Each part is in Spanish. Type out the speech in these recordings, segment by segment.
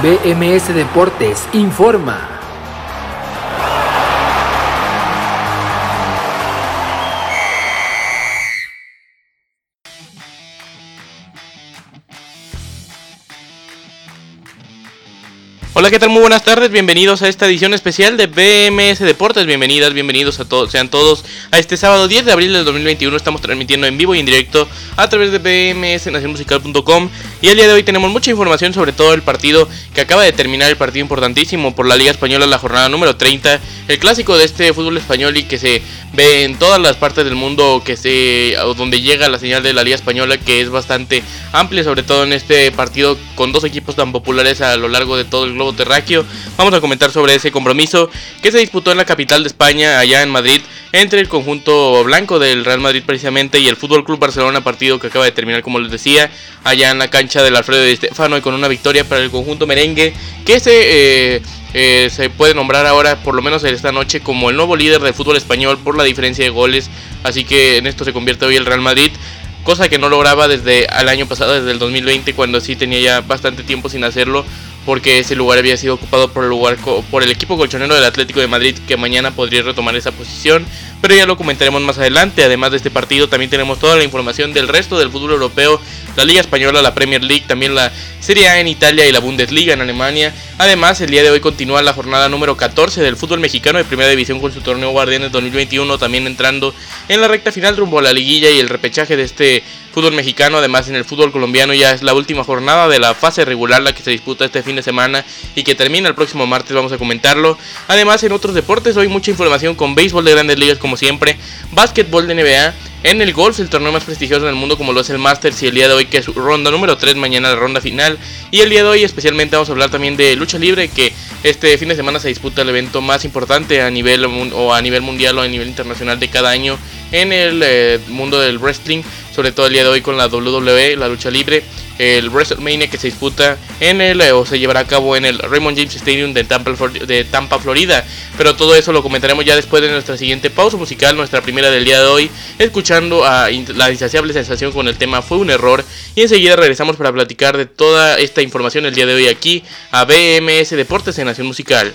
BMS Deportes informa. Hola, ¿qué tal? Muy buenas tardes, bienvenidos a esta edición especial de BMS Deportes, bienvenidas, bienvenidos a todos, sean todos a este sábado 10 de abril del 2021, estamos transmitiendo en vivo y en directo a través de bmsnacionmusical.com y el día de hoy tenemos mucha información sobre todo el partido que acaba de terminar, el partido importantísimo por la Liga Española, la jornada número 30, el clásico de este fútbol español y que se ve en todas las partes del mundo que se donde llega la señal de la Liga Española que es bastante amplia, sobre todo en este partido con dos equipos tan populares a lo largo de todo el globo terráqueo. Vamos a comentar sobre ese compromiso que se disputó en la capital de España, allá en Madrid, entre el conjunto blanco del Real Madrid precisamente y el Fútbol Club Barcelona, partido que acaba de terminar, como les decía, allá en la cancha del Alfredo de Estefano y con una victoria para el conjunto merengue que se. Eh, eh, se puede nombrar ahora, por lo menos esta noche, como el nuevo líder del fútbol español por la diferencia de goles. Así que en esto se convierte hoy el Real Madrid cosa que no lograba desde el año pasado, desde el 2020, cuando sí tenía ya bastante tiempo sin hacerlo porque ese lugar había sido ocupado por el, lugar, por el equipo colchonero del Atlético de Madrid que mañana podría retomar esa posición, pero ya lo comentaremos más adelante. Además de este partido también tenemos toda la información del resto del fútbol europeo, la Liga Española, la Premier League, también la Serie A en Italia y la Bundesliga en Alemania. Además, el día de hoy continúa la jornada número 14 del fútbol mexicano de Primera División con su torneo Guardianes 2021, también entrando en la recta final rumbo a la liguilla y el repechaje de este fútbol mexicano. Además, en el fútbol colombiano ya es la última jornada de la fase regular, la que se disputa este fin de semana y que termina el próximo martes. Vamos a comentarlo. Además, en otros deportes, hoy mucha información con béisbol de grandes ligas, como siempre, básquetbol de NBA. En el golf, el torneo más prestigioso del mundo como lo es el Masters y el día de hoy que es ronda número 3, mañana la ronda final. Y el día de hoy especialmente vamos a hablar también de lucha libre que este fin de semana se disputa el evento más importante a nivel o a nivel mundial o a nivel internacional de cada año en el eh, mundo del wrestling, sobre todo el día de hoy con la WWE, la lucha libre el WrestleMania que se disputa en el o se llevará a cabo en el Raymond James Stadium de Tampa, de Tampa, Florida. Pero todo eso lo comentaremos ya después de nuestra siguiente pausa musical, nuestra primera del día de hoy, escuchando a la insaciable sensación con el tema Fue un error. Y enseguida regresamos para platicar de toda esta información el día de hoy aquí a BMS Deportes en Nación Musical.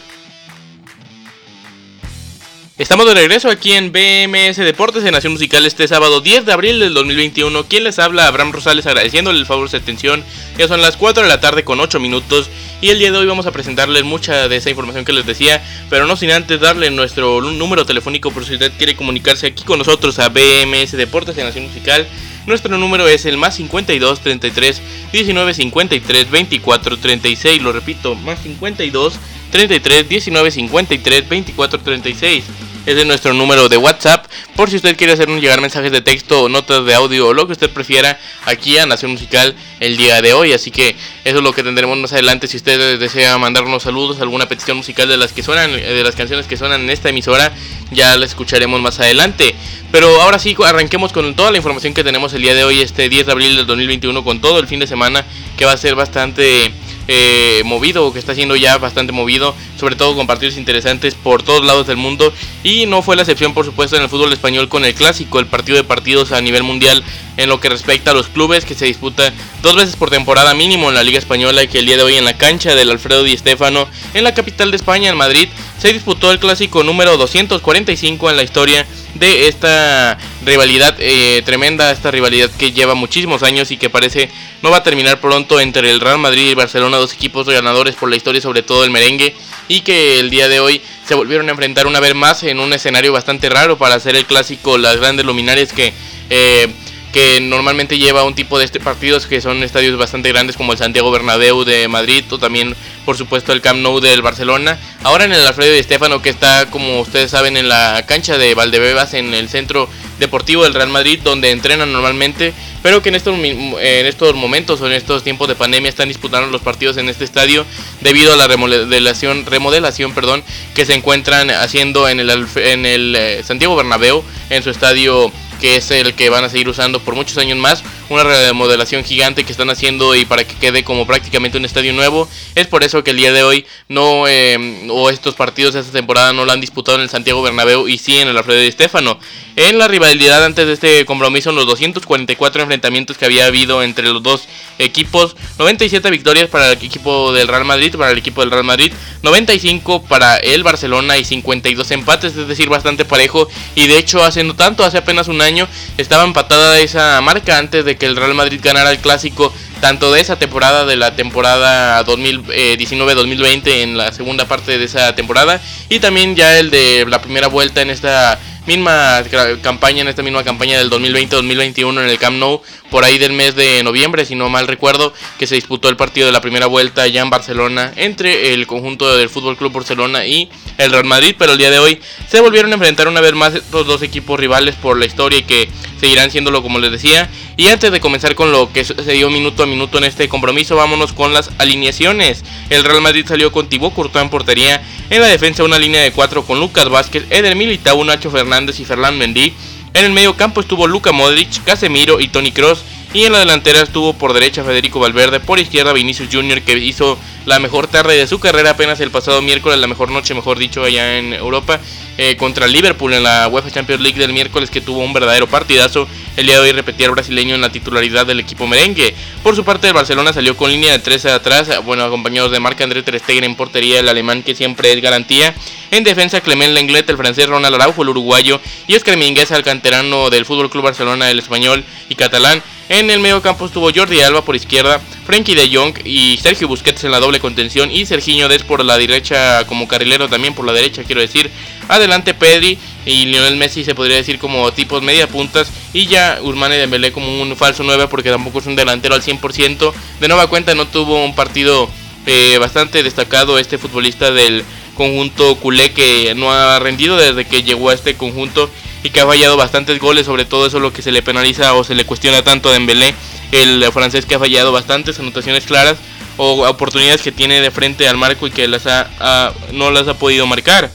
Estamos de regreso aquí en BMS Deportes en Nación Musical este sábado 10 de abril del 2021. Quien les habla, Abraham Rosales, agradeciéndole el favor de su atención. Ya son las 4 de la tarde con 8 minutos. Y el día de hoy vamos a presentarles mucha de esa información que les decía. Pero no sin antes darle nuestro número telefónico por si usted quiere comunicarse aquí con nosotros a BMS Deportes en Nación Musical. Nuestro número es el más 52 33 19 53 24 36. Lo repito, más 52 33 19 53 24 36. Ese es nuestro número de WhatsApp. Por si usted quiere hacernos llegar mensajes de texto notas de audio o lo que usted prefiera aquí a Nación Musical el día de hoy. Así que eso es lo que tendremos más adelante. Si usted desea mandarnos saludos, alguna petición musical de las que suenan, de las canciones que suenan en esta emisora, ya la escucharemos más adelante. Pero ahora sí, arranquemos con toda la información que tenemos el día de hoy, este 10 de abril del 2021, con todo el fin de semana que va a ser bastante eh, movido, que está siendo ya bastante movido, sobre todo con partidos interesantes por todos lados del mundo. Y no fue la excepción, por supuesto, en el fútbol español con el clásico, el partido de partidos a nivel mundial en lo que respecta a los clubes, que se disputa dos veces por temporada mínimo en la Liga Española y que el día de hoy en la cancha del Alfredo Di Stéfano, en la capital de España, en Madrid, se disputó el clásico número 245 en la historia de esta rivalidad eh, tremenda, esta rivalidad que lleva muchísimos años y que parece no va a terminar pronto entre el Real Madrid y Barcelona, dos equipos ganadores por la historia, sobre todo el merengue, y que el día de hoy se volvieron a enfrentar una vez más en un escenario bastante raro para hacer el clásico, las grandes luminarias que... Eh, que normalmente lleva un tipo de este partidos que son estadios bastante grandes como el Santiago Bernabéu de Madrid o también por supuesto el Camp Nou del Barcelona. Ahora en el Alfredo de Estefano que está como ustedes saben en la cancha de Valdebebas en el centro deportivo del Real Madrid donde entrenan normalmente, pero que en estos, en estos momentos o en estos tiempos de pandemia están disputando los partidos en este estadio debido a la remodelación, remodelación perdón, que se encuentran haciendo en el, en el eh, Santiago Bernabéu en su estadio que es el que van a seguir usando por muchos años más, una remodelación gigante que están haciendo y para que quede como prácticamente un estadio nuevo. Es por eso que el día de hoy no, eh, o estos partidos de esta temporada no lo han disputado en el Santiago Bernabéu y sí en el Alfredo de Estéfano. En la rivalidad antes de este compromiso, en los 244 enfrentamientos que había habido entre los dos equipos, 97 victorias para el equipo del Real Madrid, para el equipo del Real Madrid, 95 para el Barcelona y 52 empates, es decir, bastante parejo. Y de hecho, hace no tanto, hace apenas un año, estaba empatada esa marca antes de que el Real Madrid ganara el clásico tanto de esa temporada, de la temporada 2019-2020 en la segunda parte de esa temporada, y también ya el de la primera vuelta en esta misma campaña, en esta misma campaña del 2020-2021 en el Camp Nou, por ahí del mes de noviembre, si no mal recuerdo, que se disputó el partido de la primera vuelta allá en Barcelona entre el conjunto del Fútbol Club Barcelona y el Real Madrid, pero el día de hoy se volvieron a enfrentar una vez más los dos equipos rivales por la historia y que seguirán siéndolo como les decía. Y antes de comenzar con lo que se dio minuto a minuto en este compromiso, vámonos con las alineaciones. El Real Madrid salió con Thibaut Courtois en portería, en la defensa una línea de cuatro con Lucas Vázquez, Eder Militao, Nacho Fernández y Fernán Mendy. En el medio campo estuvo Luca Modric, Casemiro y Tony Cross. Y en la delantera estuvo por derecha Federico Valverde, por izquierda Vinicius Jr. que hizo la mejor tarde de su carrera apenas el pasado miércoles, la mejor noche, mejor dicho, allá en Europa, eh, contra Liverpool en la UEFA Champions League del miércoles, que tuvo un verdadero partidazo. El día de hoy repetía el brasileño en la titularidad del equipo merengue. Por su parte, el Barcelona salió con línea de 13 atrás, bueno, acompañados de Marc André Ter en portería, el alemán que siempre es garantía. En defensa, Clement Lenglet, el francés Ronald Araujo, el uruguayo, y Oscar Minguez, el canterano del Fútbol Club Barcelona, el español y catalán. En el medio campo estuvo Jordi Alba por izquierda, Frankie de Jong y Sergio Busquets en la doble contención y Serginho Des por la derecha como carrilero también por la derecha quiero decir. Adelante Pedri y Lionel Messi se podría decir como tipos media puntas y ya Urmane Dembélé como un falso 9 porque tampoco es un delantero al 100%. De nueva cuenta no tuvo un partido eh, bastante destacado este futbolista del conjunto culé que no ha rendido desde que llegó a este conjunto y que ha fallado bastantes goles, sobre todo eso lo que se le penaliza o se le cuestiona tanto a Dembélé, el francés que ha fallado bastantes anotaciones claras o oportunidades que tiene de frente al marco y que las no las ha podido marcar.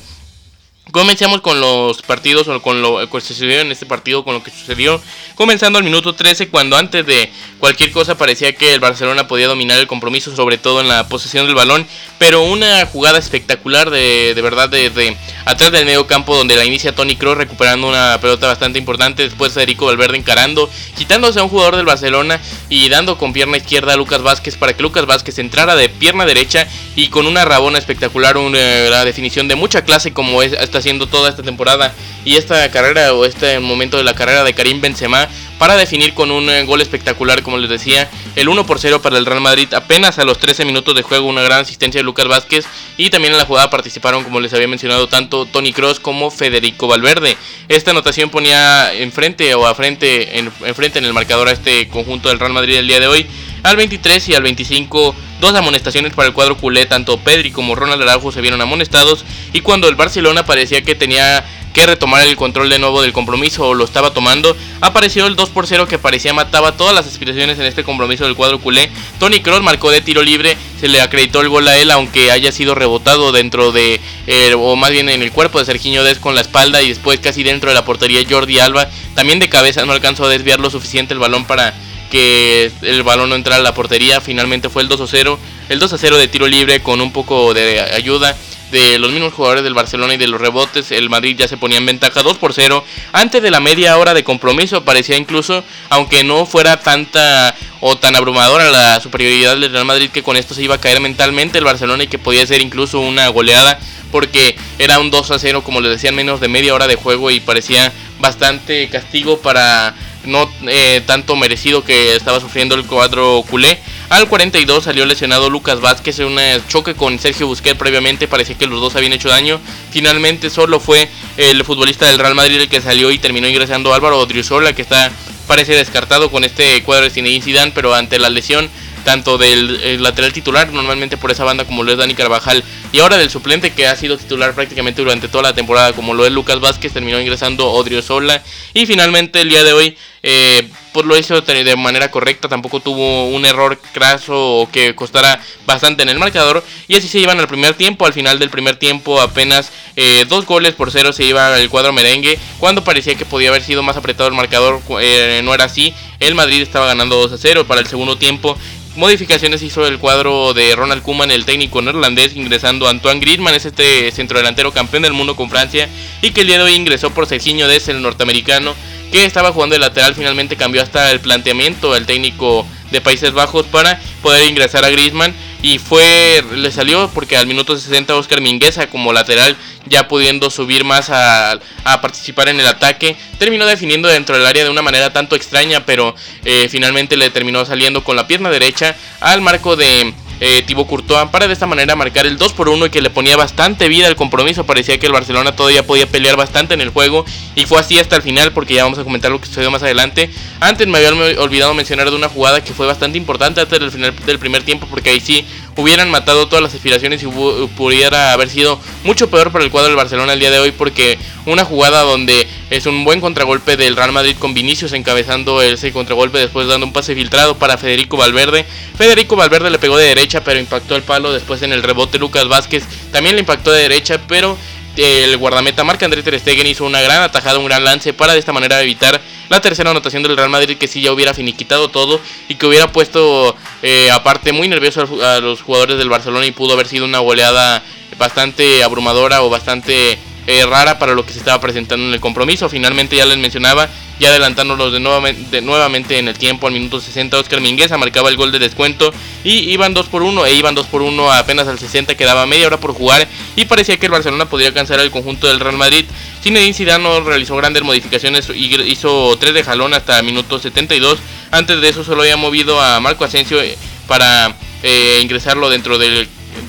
Comencemos con los partidos o con lo que sucedió en este partido, con lo que sucedió. Comenzando al minuto 13 cuando antes de cualquier cosa parecía que el Barcelona podía dominar el compromiso, sobre todo en la posesión del balón, pero una jugada espectacular de, de verdad desde atrás del medio campo donde la inicia Tony Kroos recuperando una pelota bastante importante, después Federico Valverde encarando, quitándose a un jugador del Barcelona y dando con pierna izquierda a Lucas Vázquez para que Lucas Vázquez entrara de pierna derecha y con una rabona espectacular, una, la definición de mucha clase como es hasta haciendo toda esta temporada y esta carrera o este momento de la carrera de Karim Benzema para definir con un eh, gol espectacular, como les decía, el 1 por 0 para el Real Madrid apenas a los 13 minutos de juego, una gran asistencia de Lucas Vázquez y también en la jugada participaron, como les había mencionado, tanto Tony Cross como Federico Valverde. Esta anotación ponía enfrente o a frente, en, enfrente en el marcador a este conjunto del Real Madrid el día de hoy. Al 23 y al 25, dos amonestaciones para el cuadro culé, tanto Pedri como Ronald Araujo se vieron amonestados y cuando el Barcelona parecía que tenía que retomar el control de nuevo del compromiso o lo estaba tomando, apareció el 2 por 0 que parecía mataba todas las aspiraciones en este compromiso del cuadro culé. Tony Kroos marcó de tiro libre, se le acreditó el gol a él aunque haya sido rebotado dentro de, eh, o más bien en el cuerpo de Serginho Des con la espalda y después casi dentro de la portería Jordi Alba, también de cabeza no alcanzó a desviar lo suficiente el balón para que el balón no entrara a la portería, finalmente fue el 2 0, el 2 0 de tiro libre con un poco de ayuda de los mismos jugadores del Barcelona y de los rebotes, el Madrid ya se ponía en ventaja 2 por 0. Antes de la media hora de compromiso parecía incluso, aunque no fuera tanta o tan abrumadora la superioridad del Real Madrid que con esto se iba a caer mentalmente el Barcelona y que podía ser incluso una goleada porque era un 2 a 0 como les decían menos de media hora de juego y parecía bastante castigo para no eh, tanto merecido que estaba sufriendo el cuadro culé. Al 42 salió lesionado Lucas Vázquez en un choque con Sergio Busquets previamente, parecía que los dos habían hecho daño. Finalmente solo fue el futbolista del Real Madrid el que salió y terminó ingresando Álvaro Odriozola, que está parece descartado con este cuadro de Zinedine Zidane, pero ante la lesión tanto del lateral titular, normalmente por esa banda como lo es Dani Carvajal, y ahora del suplente que ha sido titular prácticamente durante toda la temporada como lo es Lucas Vázquez, terminó ingresando Odriozola y finalmente el día de hoy eh, pues lo hizo de manera correcta, tampoco tuvo un error craso o que costara bastante en el marcador. Y así se iban al primer tiempo, al final del primer tiempo apenas eh, dos goles por cero se iba el cuadro merengue, cuando parecía que podía haber sido más apretado el marcador, eh, no era así, el Madrid estaba ganando 2 a 0 para el segundo tiempo. Modificaciones hizo el cuadro de Ronald Koeman, el técnico neerlandés, ingresando Antoine Griezmann, es este centrodelantero campeón del mundo con Francia y que el día de hoy ingresó por Cecinho Des, el norteamericano, que estaba jugando de lateral, finalmente cambió hasta el planteamiento el técnico de Países Bajos para poder ingresar a Griezmann y fue le salió porque al minuto 60 Oscar Mingueza como lateral ya pudiendo subir más a, participar en el ataque terminó definiendo dentro del área de una manera tanto extraña pero eh, finalmente le terminó saliendo con la pierna derecha al marco de eh, Thibaut Courtois para de esta manera marcar el 2 por 1 y que le ponía bastante vida al compromiso. Parecía que el Barcelona todavía podía pelear bastante en el juego y fue así hasta el final porque ya vamos a comentar lo que sucedió más adelante. Antes me había olvidado mencionar de una jugada que fue bastante importante antes del final del primer tiempo porque ahí sí hubieran matado todas las aspiraciones y pudiera haber sido mucho peor para el cuadro del Barcelona el día de hoy porque una jugada donde es un buen contragolpe del Real Madrid con Vinicius encabezando ese contragolpe después dando un pase filtrado para Federico Valverde. Federico Valverde le pegó de derecha pero impactó el palo después en el rebote Lucas Vázquez también le impactó de derecha pero el guardameta Marc André Ter Stegen hizo una gran atajada, un gran lance para de esta manera evitar la tercera anotación del Real Madrid que sí ya hubiera finiquitado todo y que hubiera puesto eh, aparte muy nervioso a los jugadores del Barcelona y pudo haber sido una goleada bastante abrumadora o bastante eh, rara para lo que se estaba presentando en el compromiso. Finalmente ya les mencionaba, ya adelantándolos de nuevamente, en el tiempo al minuto 60, Oscar Mingueza marcaba el gol de descuento y iban 2 por 1 e iban 2 por 1 apenas al 60, quedaba media hora por jugar y parecía que el Barcelona podría alcanzar el conjunto del Real Madrid. Zinedine Zidane realizó grandes modificaciones y hizo 3 de jalón hasta el minuto 72. Antes de eso solo había movido a Marco Asensio eh, para eh, ingresarlo dentro del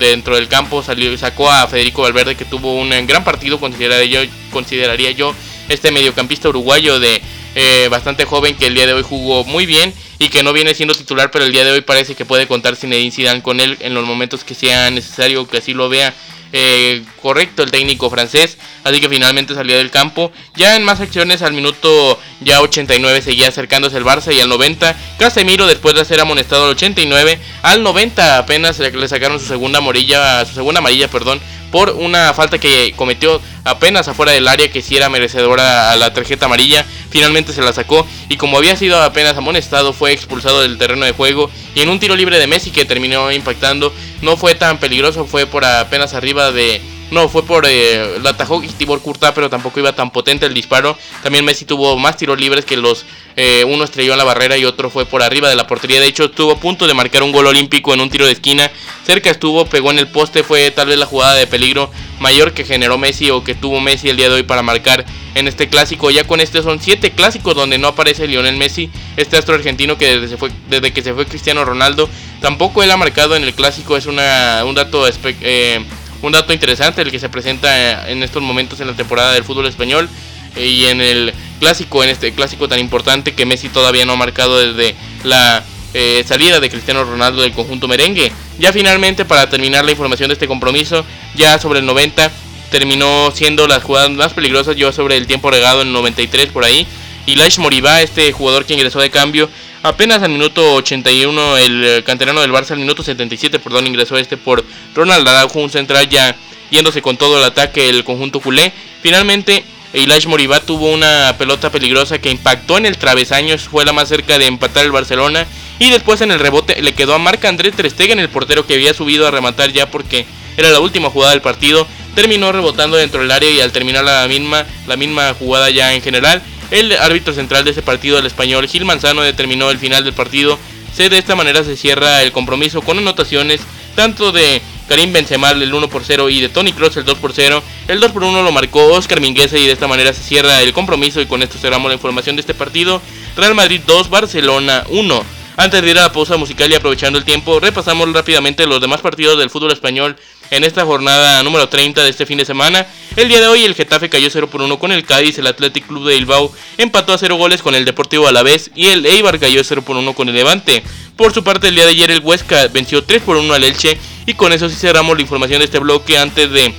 dentro del campo salió, sacó a Federico Valverde que tuvo un gran partido, consideraría yo, consideraría yo este mediocampista uruguayo de eh, bastante joven que el día de hoy jugó muy bien y que no viene siendo titular, pero el día de hoy parece que puede contar Zinedine Zidane con él en los momentos que sea necesario, que así lo vea eh, correcto el técnico francés, así que finalmente salió del campo. Ya en más acciones al minuto ya 89 seguía acercándose el Barça y al 90 Casemiro después de ser amonestado al 89 al 90 apenas le sacaron su segunda amarilla, su segunda amarilla, perdón, por una falta que cometió apenas afuera del área que si era merecedora a la tarjeta amarilla. Finalmente se la sacó y como había sido apenas amonestado fue expulsado del terreno de juego y en un tiro libre de Messi que terminó impactando no fue tan peligroso, fue por apenas arriba de no, fue por. Eh, la atajó Tibor Courtois, pero tampoco iba tan potente el disparo. También Messi tuvo más tiros libres que los. Eh, uno estrelló en la barrera y otro fue por arriba de la portería. De hecho, estuvo a punto de marcar un gol olímpico en un tiro de esquina. Cerca estuvo, pegó en el poste. Fue tal vez la jugada de peligro mayor que generó Messi o que tuvo Messi el día de hoy para marcar en este clásico. Ya con este son siete clásicos donde no aparece Lionel Messi, este astro argentino que desde, fue, desde que se fue Cristiano Ronaldo, tampoco él ha marcado en el clásico. Es una, un dato eh, un dato interesante el que se presenta en estos momentos en la temporada del fútbol español eh, y en el clásico, en este clásico tan importante que Messi todavía no ha marcado desde la eh, salida de Cristiano Ronaldo del conjunto merengue. Ya finalmente para terminar la información de este compromiso, ya sobre el 90 terminó siendo las jugadas más peligrosas, yo sobre el tiempo regado en el 93 por ahí. Y Laish Moribá, este jugador que ingresó de cambio, Apenas al minuto 81, el canterano del Barça, al minuto 77, perdón, ingresó este por Ronald Araujo, un central ya yéndose con todo el ataque el conjunto culé. Finalmente, Ilash Moribá tuvo una pelota peligrosa que impactó en el travesaño, fue la más cerca de empatar el Barcelona. Y después en el rebote le quedó a Marc André Ter Stegen, el portero que había subido a rematar ya porque era la última jugada del partido. Terminó rebotando dentro del área y al terminar la misma, la misma jugada ya en general, el árbitro central de ese partido, el español Gil Manzano, determinó el final del partido. Se, de esta manera se cierra el compromiso con anotaciones tanto de Karim Benzema el 1 por 0 y de Tony Kroos el 2 por 0. El 2 por 1 lo marcó Oscar Mingueza y de esta manera se cierra el compromiso y con esto cerramos la información de este partido. Real Madrid 2, Barcelona 1. Antes de ir a la pausa musical y aprovechando el tiempo, repasamos rápidamente los demás partidos del fútbol español en esta jornada número 30 de este fin de semana. El día de hoy el Getafe cayó 0 por 1 con el Cádiz, el Athletic Club de Bilbao empató a 0 goles con el Deportivo Alavés y el Eibar cayó 0 por 1 con el Levante. Por su parte el día de ayer el Huesca venció 3 por 1 al Elche y con eso sí cerramos la información de este bloque antes de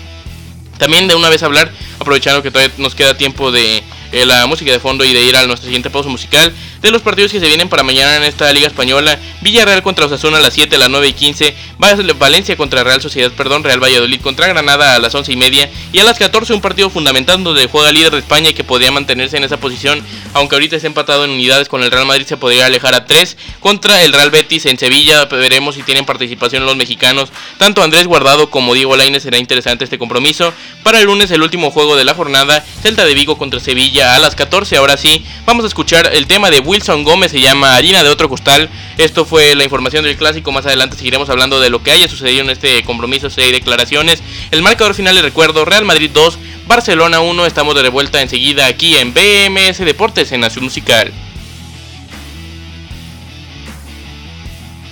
también de una vez hablar, aprovechando que todavía nos queda tiempo de eh, la música de fondo y de ir a nuestra siguiente pausa musical de los partidos que se vienen para mañana en esta Liga Española. Villarreal contra Osasuna a las 7, a las 9 y 15. Valencia contra Real Sociedad, perdón, Real Valladolid contra Granada a las 11 y media. Y a las 14 un partido fundamental donde juega líder de España y que podría mantenerse en esa posición. Aunque ahorita está empatado en unidades con el Real Madrid, se podría alejar a 3 contra el Real Betis en Sevilla. Veremos si tienen participación los mexicanos. Tanto Andrés Guardado como Diego Lainez será interesante este compromiso. Para el lunes, el último juego de la jornada, Celta de Vigo contra Sevilla a las 14. Ahora sí, vamos a escuchar el tema de Wilson Gómez, se llama Harina de otro costal. Esto fue la información del clásico. Más adelante seguiremos hablando de lo que haya sucedido en este compromiso, si hay declaraciones. El marcador final, le recuerdo, Real Madrid 2, Barcelona 1. Estamos de vuelta enseguida aquí en BMS Deportes en Nación Musical.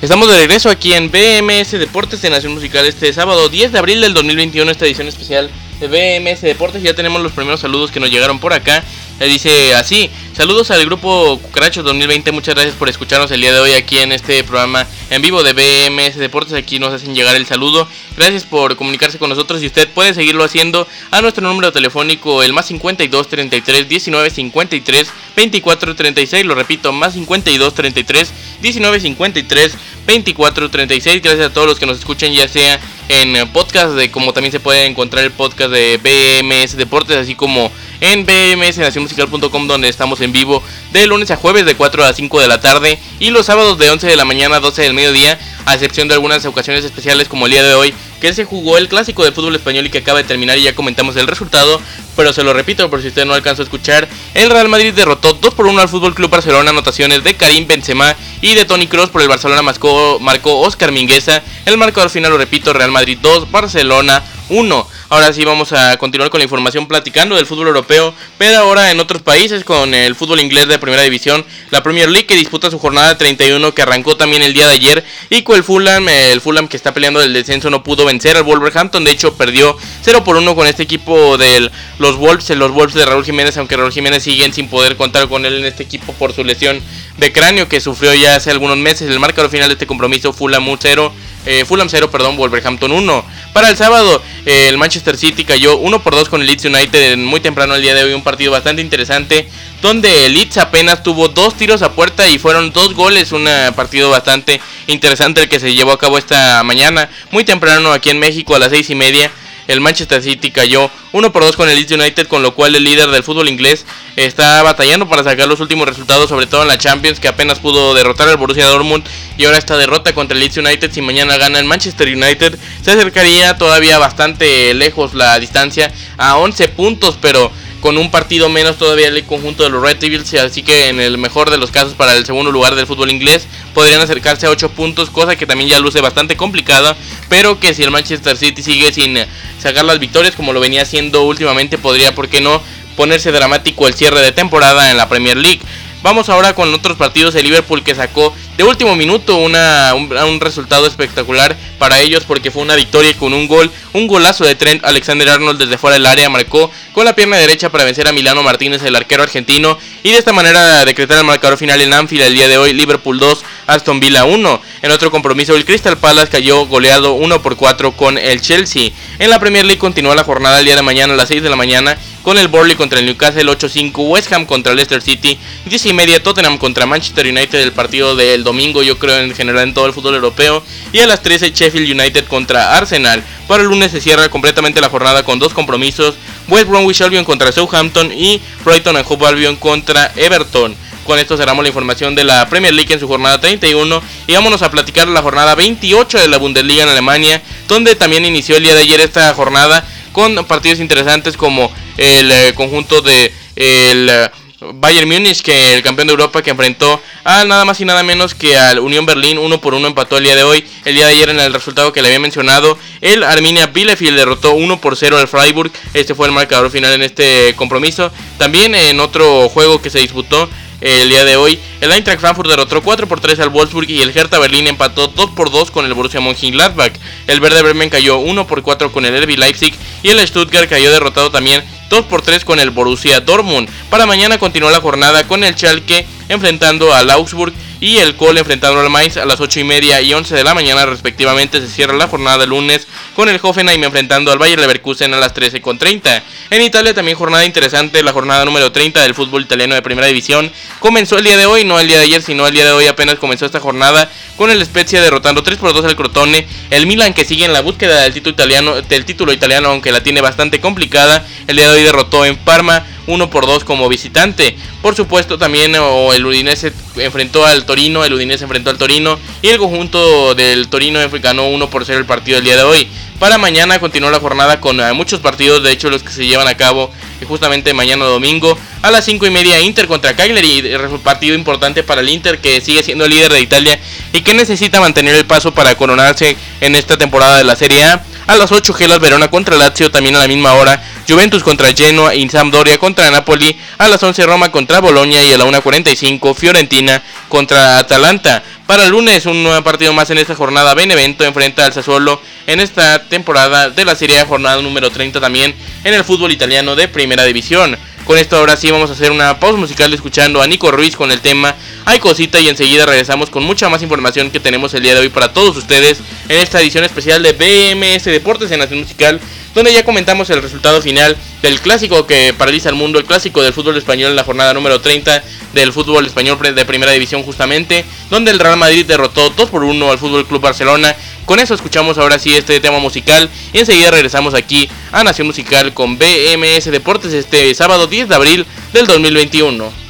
Estamos de regreso aquí en BMS Deportes de Nación Musical este sábado 10 de abril del 2021, esta edición especial de BMS Deportes. Ya tenemos los primeros saludos que nos llegaron por acá. Le dice así, saludos al grupo Cucarachos 2020, muchas gracias por escucharnos el día de hoy aquí en este programa en vivo de BMS Deportes, aquí nos hacen llegar el saludo, gracias por comunicarse con nosotros y usted puede seguirlo haciendo a nuestro número telefónico el más 52 33 19 53 24 36, lo repito, más 52 33 19 53 24 36, gracias a todos los que nos escuchen ya sea en podcast, de como también se puede encontrar el podcast de BMS Deportes, así como en bmsnacionmusical.com donde estamos en vivo de lunes a jueves de 4 a 5 de la tarde y los sábados de 11 de la mañana a 12 del mediodía, a excepción de algunas ocasiones especiales como el día de hoy que se jugó el clásico de fútbol español y que acaba de terminar y ya comentamos el resultado, pero se lo repito por si usted no alcanzó a escuchar, el Real Madrid derrotó 2 por 1 al Fútbol Club Barcelona, anotaciones de Karim Benzema y de Tony Cross por el Barcelona marcó, marcó Oscar Mingueza, el marcador final lo repito, Real Madrid 2, Barcelona 1. Ahora sí vamos a continuar con la información platicando del fútbol europeo, pero ahora en otros países con el fútbol inglés de primera división, la Premier League que disputa su jornada 31 que arrancó también el día de ayer y con el Fulham, el Fulham que está peleando el descenso no pudo vencer al Wolverhampton, de hecho perdió 0 por 1 con este equipo de los Wolves, los Wolves de Raúl Jiménez, aunque Raúl Jiménez siguen sin poder contar con él en este equipo por su lesión de cráneo que sufrió ya hace algunos meses. El marcador final de este compromiso Fulham 0 eh, Fulham 0, perdón, Wolverhampton 1. Para el sábado, eh, el Manchester City cayó 1 por 2 con el Leeds United muy temprano el día de hoy, un partido bastante interesante, donde el Leeds apenas tuvo dos tiros a puerta y fueron dos goles, un partido bastante interesante el que se llevó a cabo esta mañana, muy temprano aquí en México a las 6 y media el Manchester City cayó 1 por 2 con el Leeds United, con lo cual el líder del fútbol inglés está batallando para sacar los últimos resultados, sobre todo en la Champions, que apenas pudo derrotar al Borussia Dortmund y ahora esta derrota contra el Leeds United, si mañana gana el Manchester United, se acercaría todavía bastante lejos la distancia a 11 puntos, pero con un partido menos todavía el conjunto de los Red Devils, así que en el mejor de los casos para el segundo lugar del fútbol inglés podrían acercarse a 8 puntos, cosa que también ya luce bastante complicada, pero que si el Manchester City sigue sin sacar las victorias como lo venía haciendo últimamente, podría, ¿por qué no?, ponerse dramático el cierre de temporada en la Premier League. Vamos ahora con otros partidos. El Liverpool que sacó de último minuto una, un, resultado espectacular para ellos porque fue una victoria con un gol, un golazo de Trent Alexander Arnold desde fuera del área. Marcó con la pierna derecha para vencer a Milano Martínez, el arquero argentino. Y de esta manera decretar el marcador final en Anfield el día de hoy. Liverpool 2, Aston Villa 1. En otro compromiso, el Crystal Palace cayó goleado 1 por 4 con el Chelsea. En la Premier League continúa la jornada el día de mañana a las 6 de la mañana con el Burnley contra el Newcastle 8-5, West Ham contra Leicester City, 10 y media Tottenham contra Manchester United, el partido del domingo yo creo en general en todo el fútbol europeo, y a las 13 Sheffield United contra Arsenal. Para el lunes se cierra completamente la jornada con dos compromisos, West Bromwich Albion contra Southampton y Brighton and Hove Albion contra Everton. Con esto cerramos la información de la Premier League en su jornada 31 y vámonos a platicar la jornada 28 de la Bundesliga en Alemania, donde también inició el día de ayer esta jornada con partidos interesantes como el eh, conjunto de el eh, Bayern Múnich, que el campeón de Europa que enfrentó a nada más y nada menos que al Unión Berlín, uno por uno empató el día de hoy, el día de ayer en el resultado que le había mencionado, el Arminia Bielefeld derrotó 1 por 0 al Freiburg, este fue el marcador final en este compromiso, también en otro juego que se disputó el día de hoy. El Eintracht Frankfurt derrotó 4 por 3 al Wolfsburg y el Hertha Berlín empató 2 por 2 con el Borussia Mönchengladbach. El Verde Bremen cayó 1 por 4 con el RB Leipzig y el Stuttgart cayó derrotado también 2 por 3 con el Borussia Dortmund. Para mañana continúa la jornada con el Schalke enfrentando al Augsburg y el Cole enfrentando al Mainz a las 8 y media y 11 de la mañana respectivamente. Se cierra la jornada lunes con el Hoffenheim enfrentando al Bayer Leverkusen a las 13 con 30. En Italia también jornada interesante, la jornada número 30 del fútbol italiano de primera división. Comenzó el día de hoy, no el día de ayer, sino el día de hoy apenas comenzó esta jornada con el Spezia derrotando 3 por 2 al Crotone. El Milan que sigue en la búsqueda del título italiano, del título italiano aunque la tiene bastante complicada. El día de hoy derrotó en Parma 1 por 2 como visitante. Por supuesto también el Udinese enfrentó al Torino, el Udinese enfrentó al Torino y el conjunto del Torino ganó 1 por 0 el partido del día de hoy. Para mañana continúa la jornada con eh, muchos partidos, de hecho los que se llevan a cabo justamente mañana domingo a las 5 y media Inter contra Cagliari, partido importante para el Inter que sigue siendo líder de Italia y que necesita mantener el paso para coronarse en esta temporada de la Serie A. A las 8 Gelas Verona contra Lazio también a la misma hora. Juventus contra Genoa y Sampdoria contra Napoli. A las 11 Roma contra Bolonia y a la 1.45 Fiorentina contra Atalanta. Para el lunes un nuevo partido más en esta jornada. Benevento enfrenta al Sassuolo en esta temporada de la Serie A jornada número 30 también en el fútbol italiano de primera división. Con esto ahora sí vamos a hacer una pausa musical escuchando a Nico Ruiz con el tema Hay cosita y enseguida regresamos con mucha más información que tenemos el día de hoy para todos ustedes en esta edición especial de BMS Deportes en Nación Musical donde ya comentamos el resultado final del clásico que paraliza el mundo, el clásico del fútbol español en la jornada número 30 del fútbol español de primera división justamente, donde el Real Madrid derrotó 2 por 1 al Fútbol Club Barcelona. Con eso escuchamos ahora sí este tema musical y enseguida regresamos aquí a Nación Musical con BMS Deportes este sábado 10 de abril del 2021.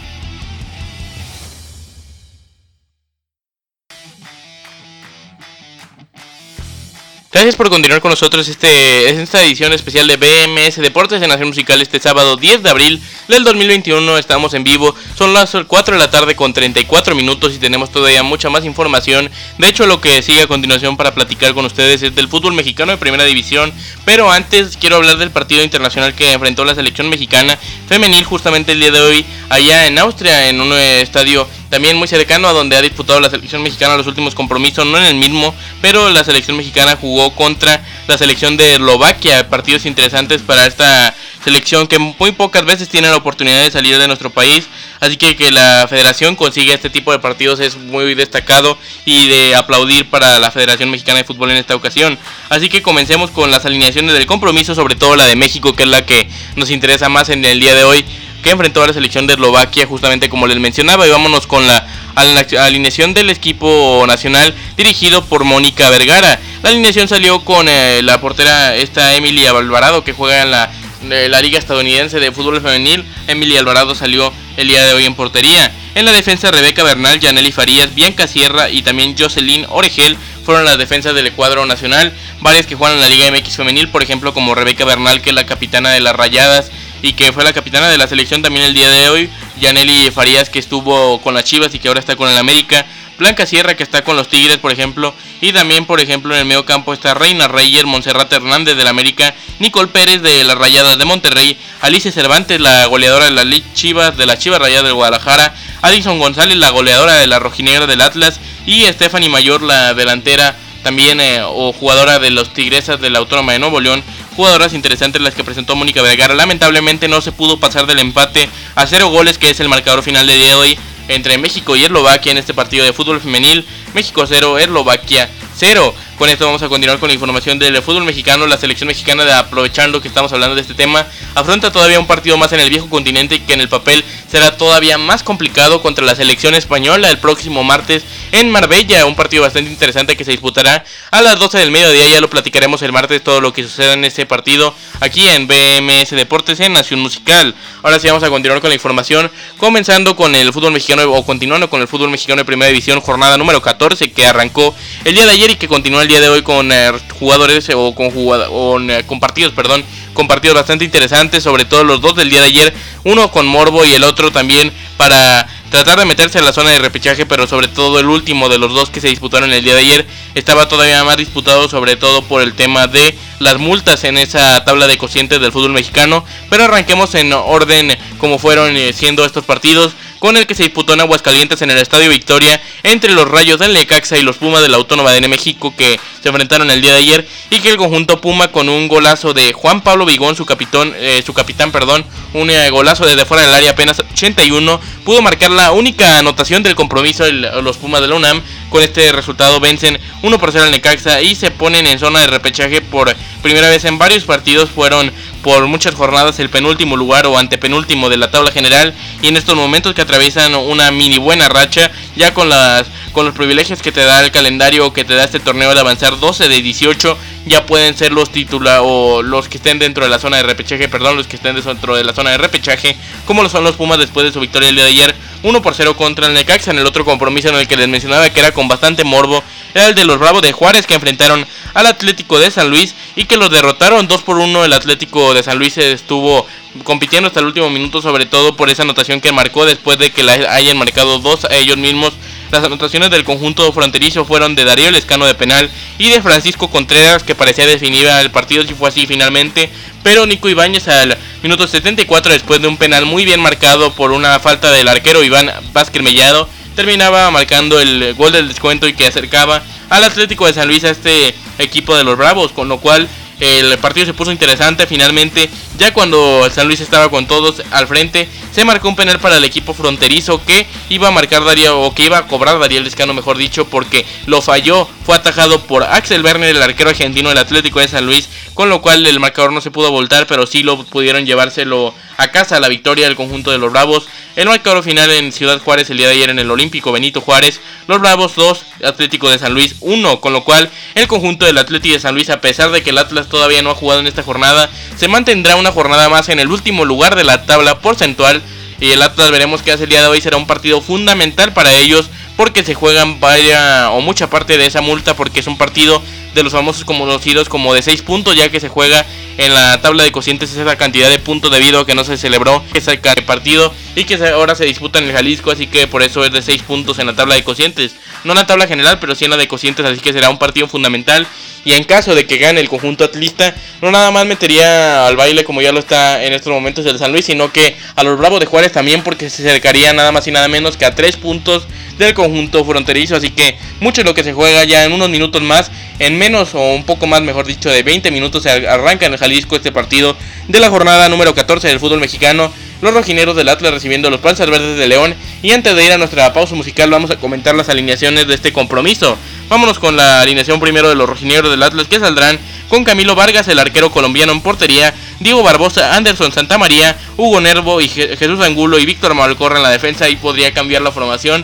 Gracias por continuar con nosotros este, esta edición especial de BMS Deportes en Nación Musical este sábado 10 de abril del 2021. Estamos en vivo, son las 4 de la tarde con 34 minutos y tenemos todavía mucha más información. De hecho, lo que sigue a continuación para platicar con ustedes es del fútbol mexicano de primera división. Pero antes quiero hablar del partido internacional que enfrentó la selección mexicana femenil justamente el día de hoy allá en Austria en un estadio también muy cercano a donde ha disputado la selección mexicana los últimos compromisos, no en el mismo, pero la selección mexicana jugó contra la selección de Eslovaquia, partidos interesantes para esta selección que muy pocas veces tiene la oportunidad de salir de nuestro país, así que que la federación consiga este tipo de partidos es muy destacado y de aplaudir para la Federación Mexicana de Fútbol en esta ocasión. Así que comencemos con las alineaciones del compromiso, sobre todo la de México, que es la que nos interesa más en el día de hoy que enfrentó a la selección de Eslovaquia, justamente como les mencionaba. Y vámonos con la alineación del equipo nacional dirigido por Mónica Vergara. La alineación salió con eh, la portera esta Emilia Alvarado que juega en la, eh, la Liga Estadounidense de Fútbol Femenil. Emilia Alvarado salió el día de hoy en portería. En la defensa Rebeca Bernal, Yaneli Farías, Bianca Sierra y también Jocelyn Oregel fueron las defensas del cuadro nacional. Varias que juegan en la Liga MX Femenil, por ejemplo como Rebeca Bernal que es la capitana de las Rayadas y que fue la capitana de la selección también el día de hoy. Yaneli Farías que estuvo con las Chivas y que ahora está con el América. Blanca Sierra que está con los Tigres, por ejemplo. Y también, por ejemplo, en el medio campo está Reina Reyer, Monserrat Hernández del América, Nicole Pérez de las Rayadas de Monterrey, Alicia Cervantes, la goleadora de las Chivas, de la Chivas Rayadas de Guadalajara, Addison González, la goleadora de la Rojinegra del Atlas, y Stephanie Mayor, la delantera también eh, o jugadora de los Tigresas de la Autónoma de Nuevo León jugadoras interesantes las que presentó Mónica Vergara. Lamentablemente no se pudo pasar del empate a cero goles, que es el marcador final de día de hoy entre México y Eslovaquia en este partido de fútbol femenil. México 0, Eslovaquia 0. Con esto vamos a continuar con la información del fútbol mexicano. La selección mexicana, de, aprovechando que estamos hablando de este tema, afronta todavía un partido más en el viejo continente que en el papel será todavía más complicado contra la selección española el próximo martes en Marbella. Un partido bastante interesante que se disputará a las 12 del mediodía. Ya lo platicaremos el martes todo lo que suceda en ese partido aquí en BMS Deportes en Nación Musical. Ahora sí vamos a continuar con la información, comenzando con el fútbol mexicano o continuando con el fútbol mexicano de Primera División, jornada número 14 que arrancó el día de ayer y que continúa el día de hoy con eh, jugadores o con, eh, con partidos, perdón, con partidos bastante interesantes, sobre todo los dos del día de ayer, uno con Morbo y el otro también para tratar de meterse en la zona de repechaje, pero sobre todo el último de los dos que se disputaron el día de ayer estaba todavía más disputado, sobre todo por el tema de las multas en esa tabla de cocientes del fútbol mexicano. Pero arranquemos en orden como fueron eh, siendo estos partidos. Con el que se disputó en Aguascalientes en el Estadio Victoria entre los Rayos del Necaxa y los Pumas de la Autónoma de México que se enfrentaron el día de ayer y que el conjunto Puma con un golazo de Juan Pablo Vigón, su capitán, eh, su capitán, perdón, un eh, golazo desde fuera del área apenas 81, pudo marcar la única anotación del compromiso de los Pumas de la UNAM. Con este resultado vencen 1 por 0 al Necaxa y se ponen en zona de repechaje por primera vez en varios partidos. Fueron por muchas jornadas el penúltimo lugar o antepenúltimo de la tabla general y en estos momentos que atraviesan una mini buena racha ya con las con los privilegios que te da el calendario que te da este torneo de avanzar 12 de 18 ya pueden ser los titulares o los que estén dentro de la zona de repechaje, perdón, los que estén dentro de la zona de repechaje, como lo son los Pumas después de su victoria el día de ayer, 1 por 0 contra el Necaxa, en el otro compromiso en el que les mencionaba que era con bastante morbo, era el de los Bravos de Juárez que enfrentaron al Atlético de San Luis y que los derrotaron 2 por 1, el Atlético de San Luis estuvo compitiendo hasta el último minuto, sobre todo por esa anotación que marcó después de que la hayan marcado dos a ellos mismos las anotaciones del conjunto fronterizo fueron de Darío Lescano de penal y de Francisco Contreras que parecía definir el partido si fue así finalmente. Pero Nico Ibáñez al minuto 74 después de un penal muy bien marcado por una falta del arquero Iván Vázquez Mellado terminaba marcando el gol del descuento y que acercaba al Atlético de San Luis a este equipo de los Bravos, con lo cual el partido se puso interesante finalmente, ya cuando San Luis estaba con todos al frente, se marcó un penal para el equipo fronterizo que iba a marcar Darío, o que iba a cobrar Darío Lescano, mejor dicho, porque lo falló, fue atajado por Axel Werner, el arquero argentino del Atlético de San Luis, con lo cual el marcador no se pudo voltar, pero sí lo pudieron llevárselo a casa la victoria del conjunto de los Bravos. El marcador final en Ciudad Juárez el día de ayer en el Olímpico Benito Juárez, los Bravos 2, Atlético de San Luis 1, con lo cual el conjunto del Atlético de San Luis, a pesar de que el Atlas todavía no ha jugado en esta jornada, se mantendrá una jornada más en el último lugar de la tabla porcentual. Y el Atlas veremos que hace el día de hoy será un partido fundamental para ellos porque se juegan vaya o mucha parte de esa multa porque es un partido de los famosos conocidos como de 6 puntos ya que se juega en la tabla de cocientes esa cantidad de puntos debido a que no se celebró ese partido y que ahora se disputa en el Jalisco así que por eso es de 6 puntos en la tabla de cocientes no en la tabla general pero sí en la de cocientes así que será un partido fundamental y en caso de que gane el conjunto atlista, no nada más metería al baile como ya lo está en estos momentos el San Luis, sino que a los Bravos de Juárez también porque se acercaría nada más y nada menos que a tres puntos del conjunto fronterizo. Así que mucho de lo que se juega ya en unos minutos más, en menos o un poco más, mejor dicho, de 20 minutos se arranca en el Jalisco este partido de la jornada número 14 del fútbol mexicano. Los rojineros del Atlas recibiendo los panzas verdes de León. Y antes de ir a nuestra pausa musical, vamos a comentar las alineaciones de este compromiso. Vámonos con la alineación primero de los rojineros del Atlas que saldrán con Camilo Vargas, el arquero colombiano en portería, Diego Barbosa, Anderson Santamaría, Hugo Nervo y Jesús Angulo y Víctor Malcorra en la defensa. Ahí podría cambiar la formación.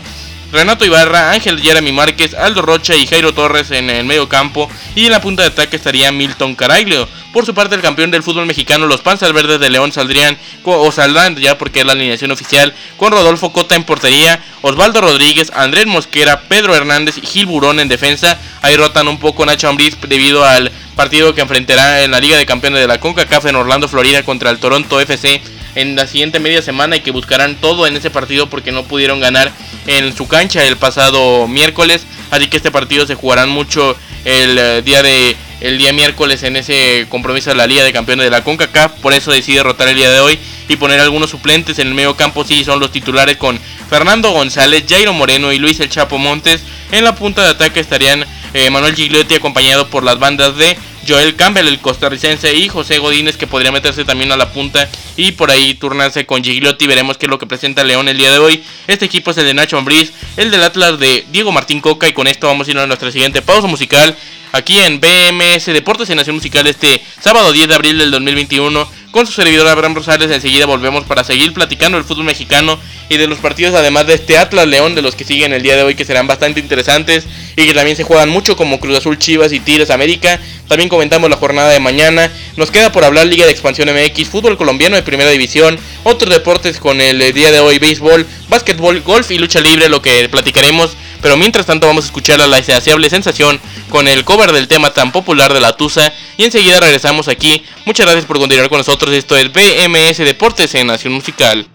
Renato Ibarra, Ángel Jeremy Márquez, Aldo Rocha y Jairo Torres en el medio campo y en la punta de ataque estaría Milton Caraglio. Por su parte, el campeón del fútbol mexicano, los Panzas Verdes de León, saldrían o saldrán ya porque es la alineación oficial con Rodolfo Cota en portería, Osvaldo Rodríguez, Andrés Mosquera, Pedro Hernández y Gil Burón en defensa. Ahí rotan un poco Nacho Ambriz debido al partido que enfrentará en la Liga de Campeones de la CONCACAF en Orlando, Florida contra el Toronto FC en la siguiente media semana y que buscarán todo en ese partido porque no pudieron ganar en su cancha el pasado miércoles. Así que este partido se jugarán mucho el eh, día de el día miércoles en ese compromiso de la Liga de Campeones de la CONCACAF. Por eso decide rotar el día de hoy y poner algunos suplentes en el medio campo. Sí, son los titulares con Fernando González, Jairo Moreno y Luis El Chapo Montes. En la punta de ataque estarían eh, Manuel Gigliotti acompañado por las bandas de Joel Campbell, el costarricense, y José Godínez, que podría meterse también a la punta y por ahí turnarse con Gigliotti. Veremos qué es lo que presenta León el día de hoy. Este equipo es el de Nacho Ambriz, el del Atlas de Diego Martín Coca, y con esto vamos a ir a nuestra siguiente pausa musical aquí en BMS Deportes y Nación Musical este sábado 10 de abril del 2021 con su servidor Abraham Rosales. Enseguida volvemos para seguir platicando del fútbol mexicano y de los partidos, además de este Atlas León, de los que siguen el día de hoy, que serán bastante interesantes y que también se juegan mucho, como Cruz Azul Chivas y Tigres América. También comentamos la jornada de mañana. Nos queda por hablar Liga de Expansión MX, fútbol colombiano de primera división, otros deportes con el día de hoy, béisbol, básquetbol, golf y lucha libre, lo que platicaremos pero mientras tanto vamos a escuchar a la insaciable sensación con el cover del tema tan popular de la Tusa y enseguida regresamos aquí. Muchas gracias por continuar con nosotros. Esto es BMS Deportes en Nación Musical.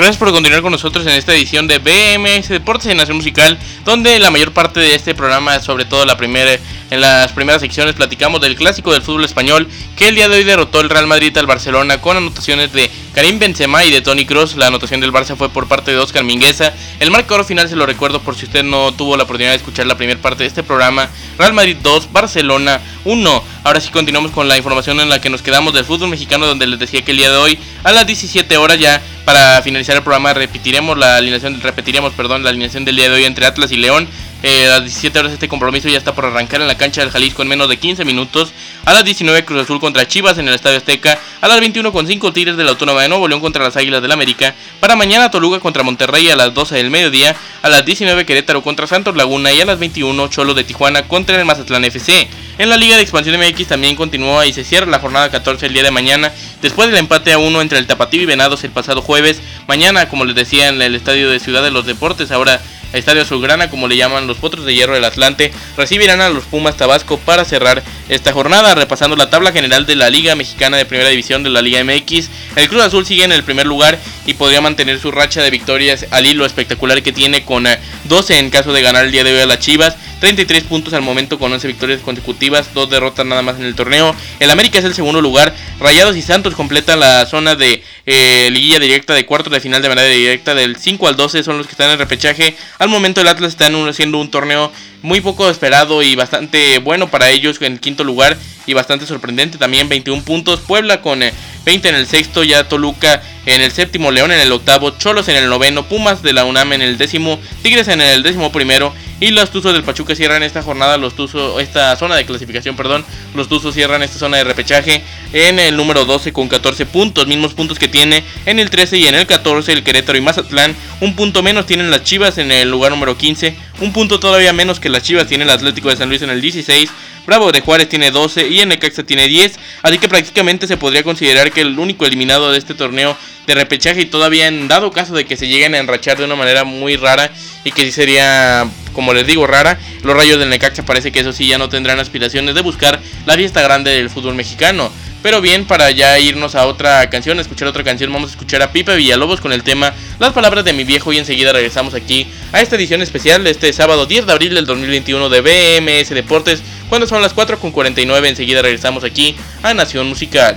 Gracias por continuar con nosotros en esta edición de BMS Deportes en Nación Musical, donde la mayor parte de este programa, sobre todo la primera En las primeras secciones platicamos del clásico del fútbol español que el día de hoy derrotó el Real Madrid al Barcelona con anotaciones de Karim Benzema y de Tony Kroos. La anotación del Barça fue por parte de Oscar Mingueza. El marcador final se lo recuerdo por si usted no tuvo la oportunidad de escuchar la primera parte de este programa. Real Madrid 2, Barcelona 1. Ahora sí continuamos con la información en la que nos quedamos del fútbol mexicano donde les decía que el día de hoy a las 17 horas ya para finalizar el programa repetiremos la alineación repetiremos perdón la alineación del día de hoy entre Atlas y León eh, a las 17 horas este compromiso ya está por arrancar en la cancha del Jalisco en menos de 15 minutos. A las 19 Cruz Azul contra Chivas en el Estadio Azteca. A las 21 con 5 Tigres de la Autónoma de Nuevo León contra las Águilas del América. Para mañana Toluca contra Monterrey a las 12 del mediodía. A las 19 Querétaro contra Santos Laguna. Y a las 21 Cholo de Tijuana contra el Mazatlán FC. En la Liga de Expansión MX también continúa y se cierra la jornada 14 el día de mañana. Después del empate a 1 entre el Tapatío y Venados el pasado jueves. Mañana, como les decía, en el Estadio de Ciudad de los Deportes. Ahora Estadio Azulgrana, como le llaman los Potros de Hierro del Atlante, recibirán a los Pumas Tabasco para cerrar esta jornada. Repasando la tabla general de la Liga Mexicana de Primera División de la Liga MX, el Cruz Azul sigue en el primer lugar y podría mantener su racha de victorias al hilo espectacular que tiene con 12 eh, en caso de ganar el día de hoy a las Chivas. 33 puntos al momento con 11 victorias consecutivas, dos derrotas nada más en el torneo. El América es el segundo lugar. Rayados y Santos completan la zona de eh, liguilla directa de cuartos de final de manera directa del 5 al 12 son los que están en repechaje. Al momento el Atlas está haciendo un torneo muy poco esperado y bastante bueno para ellos en el quinto lugar y bastante sorprendente también 21 puntos. Puebla con 20 eh, en el sexto, ya Toluca en el séptimo, León en el octavo, Cholos en el noveno, Pumas de la UNAM en el décimo, Tigres en el décimo primero y los Tuzos del Pachuca cierran esta jornada, los Tuzos, esta zona de clasificación, perdón, los Tuzos cierran esta zona de repechaje en el número 12 con 14 puntos, mismos puntos que tiene en el 13 y en el 14 el Querétaro y Mazatlán, un punto menos tienen las Chivas en el lugar número 15, un punto todavía menos que las Chivas tiene el Atlético de San Luis en el 16, Bravo de Juárez tiene 12 y en Necaxa tiene 10, así que prácticamente se podría considerar que el único eliminado de este torneo de repechaje y todavía en dado caso de que se lleguen a enrachar de una manera muy rara y que sí sería, como les digo, rara, los rayos del Necaxa parece que eso sí ya no tendrán aspiraciones de buscar la fiesta grande del fútbol mexicano. Pero bien, para ya irnos a otra canción, escuchar otra canción, vamos a escuchar a Pipe Villalobos con el tema Las palabras de mi viejo y enseguida regresamos aquí a esta edición especial de este sábado 10 de abril del 2021 de BMS Deportes, cuando son las 4.49, enseguida regresamos aquí a Nación Musical.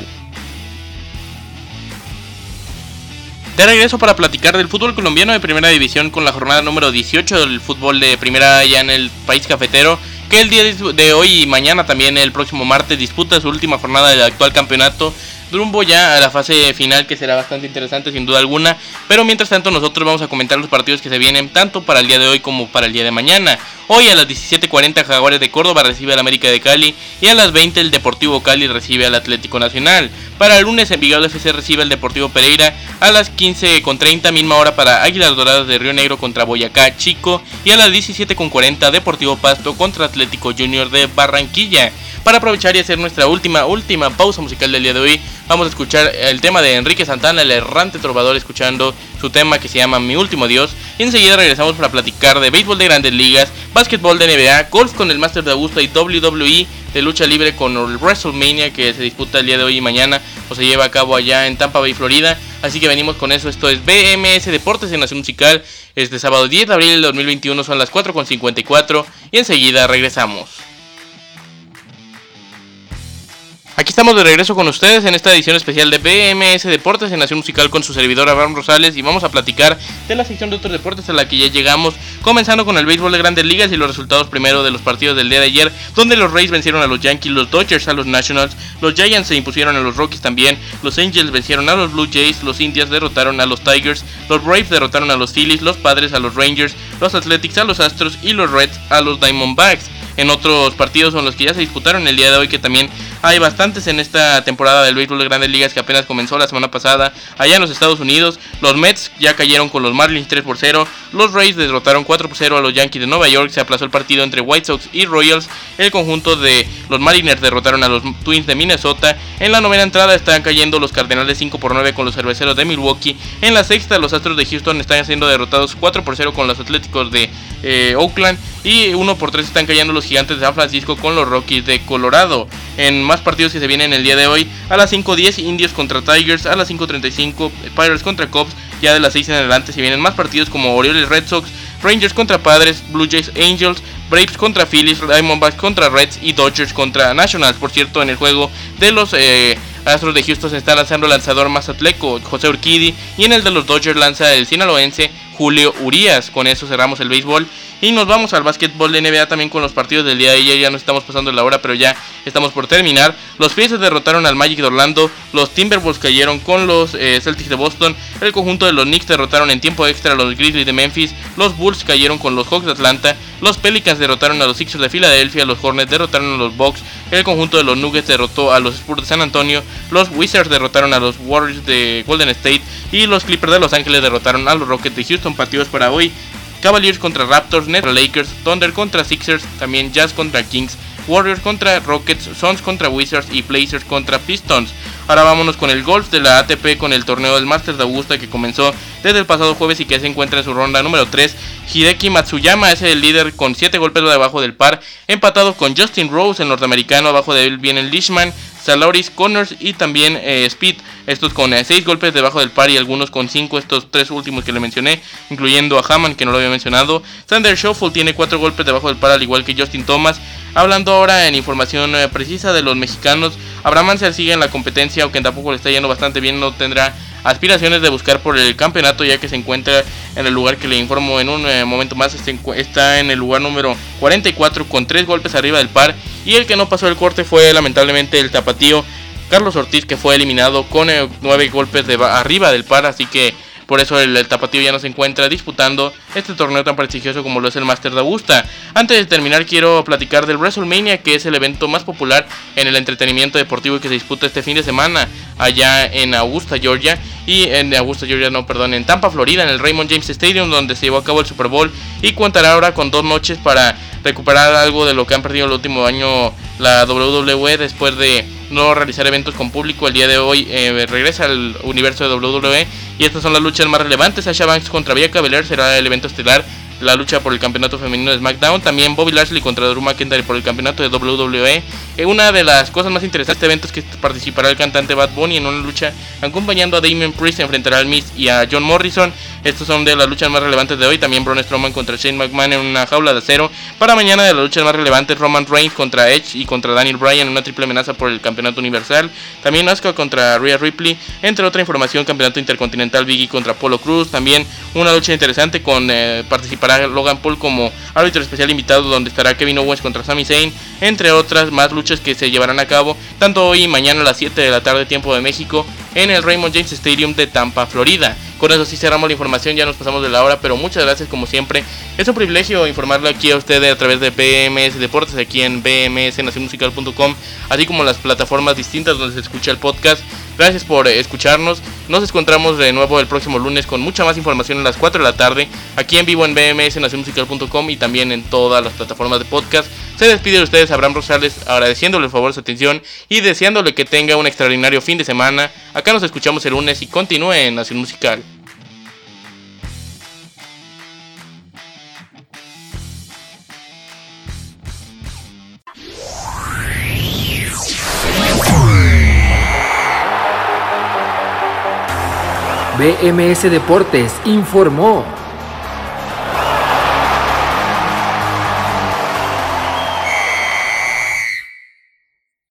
De regreso para platicar del fútbol colombiano de primera división con la jornada número 18 del fútbol de primera ya en el país cafetero, que el día de hoy y mañana también el próximo martes disputa su última jornada del actual campeonato rumbo ya a la fase final que será bastante interesante sin duda alguna. Pero mientras tanto nosotros vamos a comentar los partidos que se vienen tanto para el día de hoy como para el día de mañana. Hoy a las 17.40 Jaguares de Córdoba recibe al América de Cali y a las 20 el Deportivo Cali recibe al Atlético Nacional. Para el lunes Envigado FC recibe al Deportivo Pereira a las 15.30 misma hora para Águilas Doradas de Río Negro contra Boyacá Chico y a las 17.40 Deportivo Pasto contra Atlético Junior de Barranquilla. Para aprovechar y hacer nuestra última, última pausa musical del día de hoy, vamos a escuchar el tema de Enrique Santana, el errante trovador, escuchando su tema que se llama Mi Último Dios. Y enseguida regresamos para platicar de béisbol de grandes ligas, básquetbol de NBA, golf con el Master de Augusta y WWE de lucha libre con el WrestleMania que se disputa el día de hoy y mañana o se lleva a cabo allá en Tampa Bay, Florida. Así que venimos con eso. Esto es BMS Deportes en Nación Musical. Este sábado 10 de abril del 2021 son las 4.54 y enseguida regresamos. Aquí estamos de regreso con ustedes en esta edición especial de BMS Deportes en Nación Musical con su servidor Abraham Rosales y vamos a platicar de la sección de otros deportes a la que ya llegamos, comenzando con el béisbol de grandes ligas y los resultados primero de los partidos del día de ayer, donde los Rays vencieron a los Yankees, los Dodgers a los Nationals, los Giants se impusieron a los Rockies también, los Angels vencieron a los Blue Jays, los Indians derrotaron a los Tigers, los Braves derrotaron a los Phillies, los Padres a los Rangers, los Athletics a los Astros y los Reds a los Diamondbacks. En otros partidos son los que ya se disputaron el día de hoy, que también hay bastantes en esta temporada del béisbol de grandes ligas que apenas comenzó la semana pasada allá en los Estados Unidos. Los Mets ya cayeron con los Marlins 3 por 0. Los Rays derrotaron 4 por 0 a los Yankees de Nueva York. Se aplazó el partido entre White Sox y Royals. El conjunto de los Mariners derrotaron a los Twins de Minnesota. En la novena entrada están cayendo los Cardenales 5 por 9 con los Cerveceros de Milwaukee. En la sexta los Astros de Houston están siendo derrotados 4 por 0 con los Atléticos de eh, Oakland. Y 1 por 3 están cayendo los gigantes de San Francisco con los Rockies de Colorado. En más partidos que se vienen el día de hoy, a las 5.10 Indios contra Tigers, a las 5.35 Pirates contra Cubs, ya de las 6 en adelante se vienen más partidos como Orioles Red Sox, Rangers contra Padres, Blue Jays Angels, Braves contra Phillies, Diamondbacks contra Reds y Dodgers contra Nationals. Por cierto, en el juego de los eh, Astros de Houston se está lanzando el lanzador más atleco, José Urquidi, y en el de los Dodgers lanza el sinaloense Julio Urias. Con eso cerramos el béisbol y nos vamos al básquetbol de NBA también con los partidos del día de ayer. Ya no estamos pasando la hora, pero ya estamos por terminar. Los Pacers derrotaron al Magic de Orlando. Los Timberwolves cayeron con los eh, Celtics de Boston. El conjunto de los Knicks derrotaron en tiempo extra a los Grizzlies de Memphis. Los Bulls cayeron con los Hawks de Atlanta. Los Pelicans derrotaron a los Sixers de Filadelfia. Los Hornets derrotaron a los Bucks. El conjunto de los Nuggets derrotó a los Spurs de San Antonio. Los Wizards derrotaron a los Warriors de Golden State. Y los Clippers de Los Ángeles derrotaron a los Rockets de Houston. Partidos para hoy. Cavaliers contra Raptors, Nets Lakers, Thunder contra Sixers, también Jazz contra Kings, Warriors contra Rockets, Suns contra Wizards y Blazers contra Pistons. Ahora vámonos con el golf de la ATP con el torneo del Masters de Augusta que comenzó desde el pasado jueves y que se encuentra en su ronda número 3. Hideki Matsuyama es el líder con 7 golpes debajo del par, empatado con Justin Rose, el norteamericano, abajo de él viene Lishman, Saloris, Connors y también eh, Speed. Estos con 6 eh, golpes debajo del par y algunos con 5, estos tres últimos que le mencioné, incluyendo a Hammond que no lo había mencionado. Sander Shuffle tiene 4 golpes debajo del par al igual que Justin Thomas. Hablando ahora en información eh, precisa de los mexicanos, Abraham Mansell sigue en la competencia, aunque tampoco le está yendo bastante bien, no tendrá aspiraciones de buscar por el campeonato ya que se encuentra en el lugar que le informo en un momento más este está en el lugar número 44 con 3 golpes arriba del par y el que no pasó el corte fue lamentablemente el tapatío Carlos Ortiz que fue eliminado con 9 golpes de arriba del par, así que por eso el, tapatío ya no se encuentra disputando este torneo tan prestigioso como lo es el Master de Augusta. Antes de terminar quiero platicar del WrestleMania que es el evento más popular en el entretenimiento deportivo que se disputa este fin de semana allá en Augusta, Georgia y en Augusta, Georgia, no, perdón, en Tampa, Florida, en el Raymond James Stadium donde se llevó a cabo el Super Bowl y contará ahora con dos noches para recuperar algo de lo que han perdido el último año la WWE después de no realizar eventos con público. El día de hoy eh, regresa al universo de WWE y estas son las luchas más relevantes. Sasha Banks contra Bianca Belair será el evento estelar la lucha por el campeonato femenino de SmackDown. También Bobby Lashley contra Drew McIntyre por el campeonato de WWE. Eh, una de las cosas más interesantes de este es que participará el cantante Bad Bunny en una lucha acompañando a Damien Priest. Enfrentará al Miz y a John Morrison. Estos son de las luchas más relevantes de hoy. También Braun Strowman contra Shane McMahon en una jaula de acero. Para mañana de las luchas más relevantes, Roman Reigns contra Edge y contra Daniel Bryan en una triple amenaza por el campeonato universal. También Asuka contra Rhea Ripley. Entre otra información, campeonato intercontinental Biggie contra Polo Cruz. También una lucha interesante con eh, Logan Paul como árbitro especial invitado donde estará Kevin Owens contra Sami Zayn. Entre otras más luchas que se llevarán a cabo tanto hoy y mañana a las 7 de la tarde tiempo de México en el Raymond James Stadium de Tampa, Florida. Con eso sí cerramos la información, ya nos pasamos de la hora, pero muchas gracias como siempre. Es un privilegio informarle aquí a ustedes a través de BMS Deportes, aquí en bmsnacionmusical.com, así como las plataformas distintas donde se escucha el podcast. Gracias por escucharnos. Nos encontramos de nuevo el próximo lunes con mucha más información a las 4 de la tarde, aquí en vivo en bmsnacionmusical.com y también en todas las plataformas de podcast. Se despide de ustedes Abraham Rosales agradeciéndole el favor su atención y deseándole que tenga un extraordinario fin de semana. Acá nos escuchamos el lunes y continúe en Nación Musical. BMS Deportes informó.